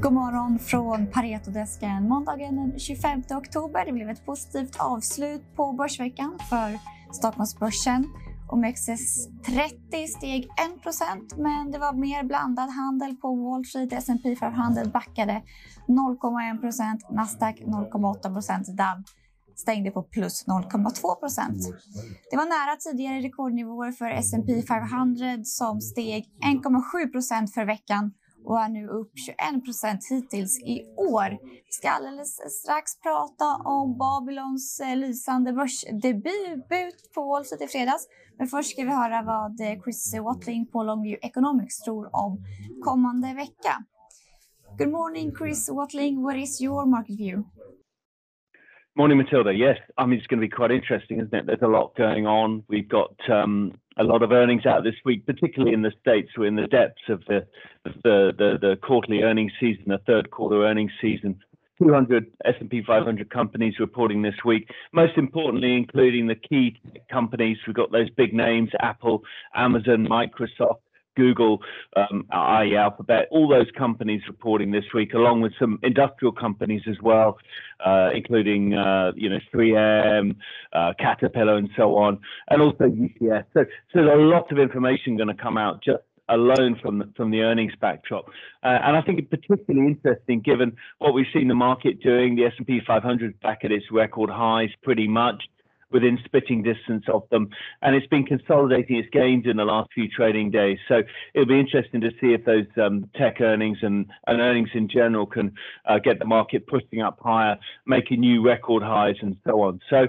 God morgon från Paretodesken. Måndagen den 25 oktober. Det blev ett positivt avslut på börsveckan för Stockholmsbörsen. OMXS30 steg 1% men det var mer blandad handel på Wall Street. S&P 500 backade 0,1% Nasdaq 0,8 DAB stängde på plus 0,2% Det var nära tidigare rekordnivåer för S&P 500 som steg 1,7% för veckan och är nu upp 21% hittills i år. Vi ska alldeles strax prata om Babylons eh, lysande börsdebut på Wall Street i fredags. Men först ska vi höra vad eh, Chris Watling på Longview Economics tror om kommande vecka. Good morning, Chris Watling. What is your market view? Morning, Matilda. Yes, I mean, it's going to be quite interesting, isn't it? There's a lot going on. We've got um, a lot of earnings out this week, particularly in the States. We're in the depths of the, the, the, the quarterly earnings season, the third quarter earnings season. 200 S&P 500 companies reporting this week. Most importantly, including the key companies. We've got those big names: Apple, Amazon, Microsoft, Google, um, i.e. Alphabet, all those companies reporting this week, along with some industrial companies as well, uh, including uh, you know 3M, uh, Caterpillar, and so on, and also UCS. So, so there's a lot of information going to come out just alone from the, from the earnings backdrop. Uh, and I think it's particularly interesting given what we've seen the market doing. The S&P 500 back at its record highs pretty much within spitting distance of them. And it's been consolidating its gains in the last few trading days. So it'll be interesting to see if those um, tech earnings and, and earnings in general can uh, get the market pushing up higher, making new record highs and so on. So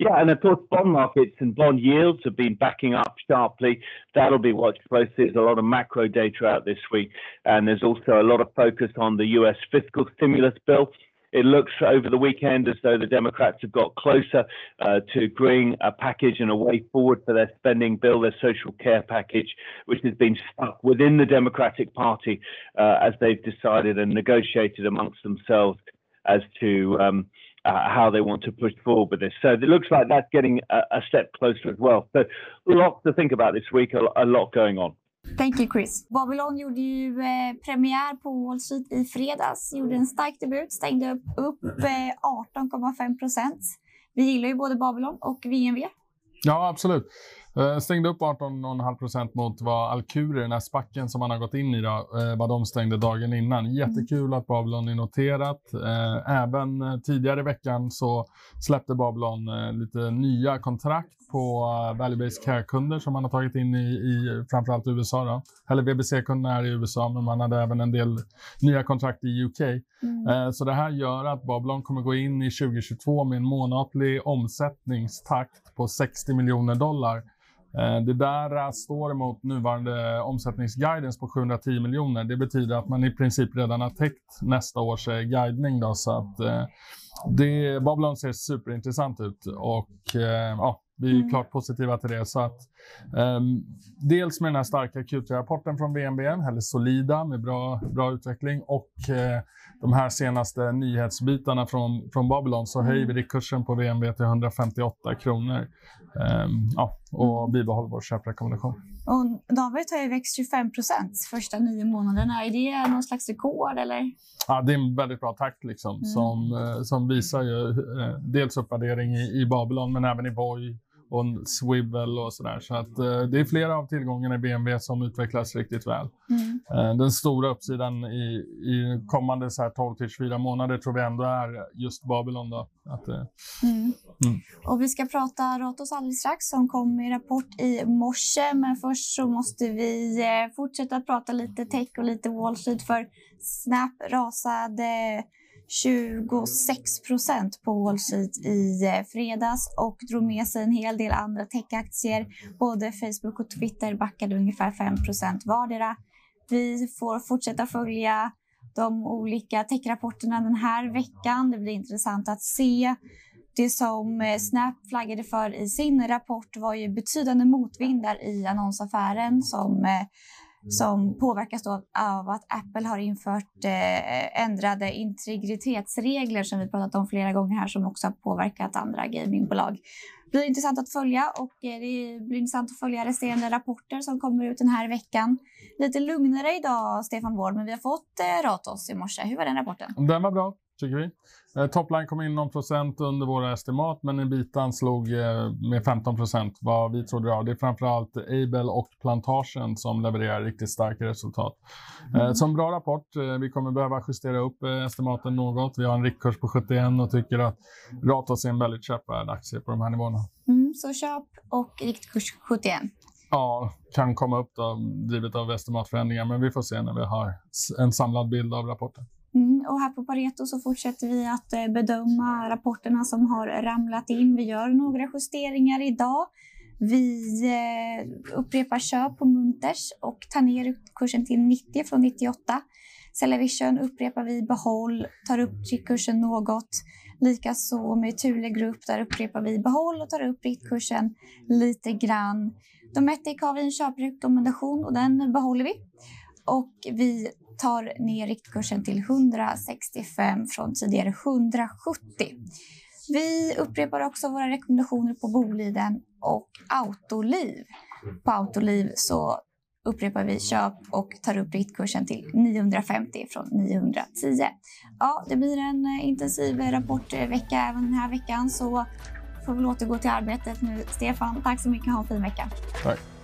yeah, and of course, bond markets and bond yields have been backing up sharply. That'll be watched closely. There's a lot of macro data out this week, and there's also a lot of focus on the US fiscal stimulus bill. It looks over the weekend as though the Democrats have got closer uh, to agreeing a package and a way forward for their spending bill, their social care package, which has been stuck within the Democratic Party uh, as they've decided and negotiated amongst themselves as to um, uh, how they want to push forward with this. So it looks like that's getting a, a step closer as well. So lots to think about this week, a, a lot going on. Thank you Chris. Babylon gjorde ju eh, premiär på Wall Street i fredags, gjorde en stark debut, stängde upp, upp eh, 18,5 procent. Vi gillar ju både Babylon och VNV. Ja, absolut. Eh, stängde upp 18,5 procent mot vad Alkuri, den här spacken som man har gått in i, då, eh, vad de stängde dagen innan. Jättekul att Babylon är noterat. Eh, även tidigare i veckan så släppte Babylon lite nya kontrakt på value-based care-kunder som man har tagit in i, i framförallt USA. Då. Eller VBC-kunderna är i USA, men man hade även en del nya kontrakt i UK. Mm. Så det här gör att Babylon kommer gå in i 2022 med en månatlig omsättningstakt på 60 miljoner dollar. Eh, det där står emot nuvarande omsättningsguidance på 710 miljoner. Det betyder att man i princip redan har täckt nästa års eh, guidning. Då, så att eh, det, Babylon ser superintressant ut och ja, vi är mm. klart positiva till det. Så att, um, dels med den här starka Q3-rapporten från VNB, eller solida med bra, bra utveckling och uh, de här senaste nyhetsbitarna från, från Babylon så höjer vi mm. kursen på VNB till 158 kronor. Um, ja, och mm. bibehåller vår köprekommendation. Och David har ju växt 25 procent första nio månaderna. Är det någon slags rekord? Eller? Ja, det är en väldigt bra takt liksom, mm. som, eh, som visar ju, eh, dels uppvärdering i, i Babylon men även i Voi och swivel och sådär. Så att eh, det är flera av tillgångarna i BMW som utvecklas riktigt väl. Mm. Eh, den stora uppsidan i, i kommande så här 12 till 24 månader tror vi ändå är just Babylon. Då. Att, eh, mm. Mm. Och vi ska prata Ratos alldeles strax som kom med rapport i morse. Men först så måste vi eh, fortsätta prata lite tech och lite Wall Street för Snap rasade 26 procent på Wall Street i eh, fredags och drog med sig en hel del andra techaktier. Både Facebook och Twitter backade ungefär 5 procent vardera. Vi får fortsätta följa de olika techrapporterna den här veckan. Det blir intressant att se. Det som eh, Snap flaggade för i sin rapport var ju betydande motvindar i annonsaffären som eh, som påverkas av att Apple har infört eh, ändrade integritetsregler som vi pratat om flera gånger här som också har påverkat andra gamingbolag. Det blir intressant att följa och eh, det blir intressant att följa resterande rapporter som kommer ut den här veckan. Lite lugnare idag, Stefan Wård, men vi har fått eh, Ratos i morse. Hur var den rapporten? Den var bra, tycker vi. Eh, Topline kom in någon procent under våra estimat, men Ibitan slog eh, med 15 procent vad vi trodde. Ja. Det är framförallt Abel och Plantagen som levererar riktigt starka resultat. Mm. Så en bra rapport. Eh, vi kommer behöva justera upp eh, estimaten något. Vi har en riktkurs på 71 och tycker att Ratos är en väldigt köpvärd aktie på de här nivåerna. Mm, så köp och riktkurs 71. Ja, kan komma upp då, drivet av estimatförändringar, men vi får se när vi har en samlad bild av rapporten. Och här på Pareto så fortsätter vi att eh, bedöma rapporterna som har ramlat in. Vi gör några justeringar idag. Vi eh, upprepar köp på Munters och tar ner kursen till 90 från 98. Cellavision upprepar vi behåll, tar upp kursen något. Likaså med Thule Group, där upprepar vi behåll och tar upp riktkursen lite grann. Dometic har vi en köprekommendation och den behåller vi. Och vi tar ner riktkursen till 165 från tidigare 170. Vi upprepar också våra rekommendationer på Boliden och Autoliv. På Autoliv så upprepar vi köp och tar upp riktkursen till 950 från 910. Ja, det blir en eh, intensiv rapportvecka även den här veckan så får vi återgå till arbetet nu. Stefan, tack så mycket. Ha en fin vecka. Tack.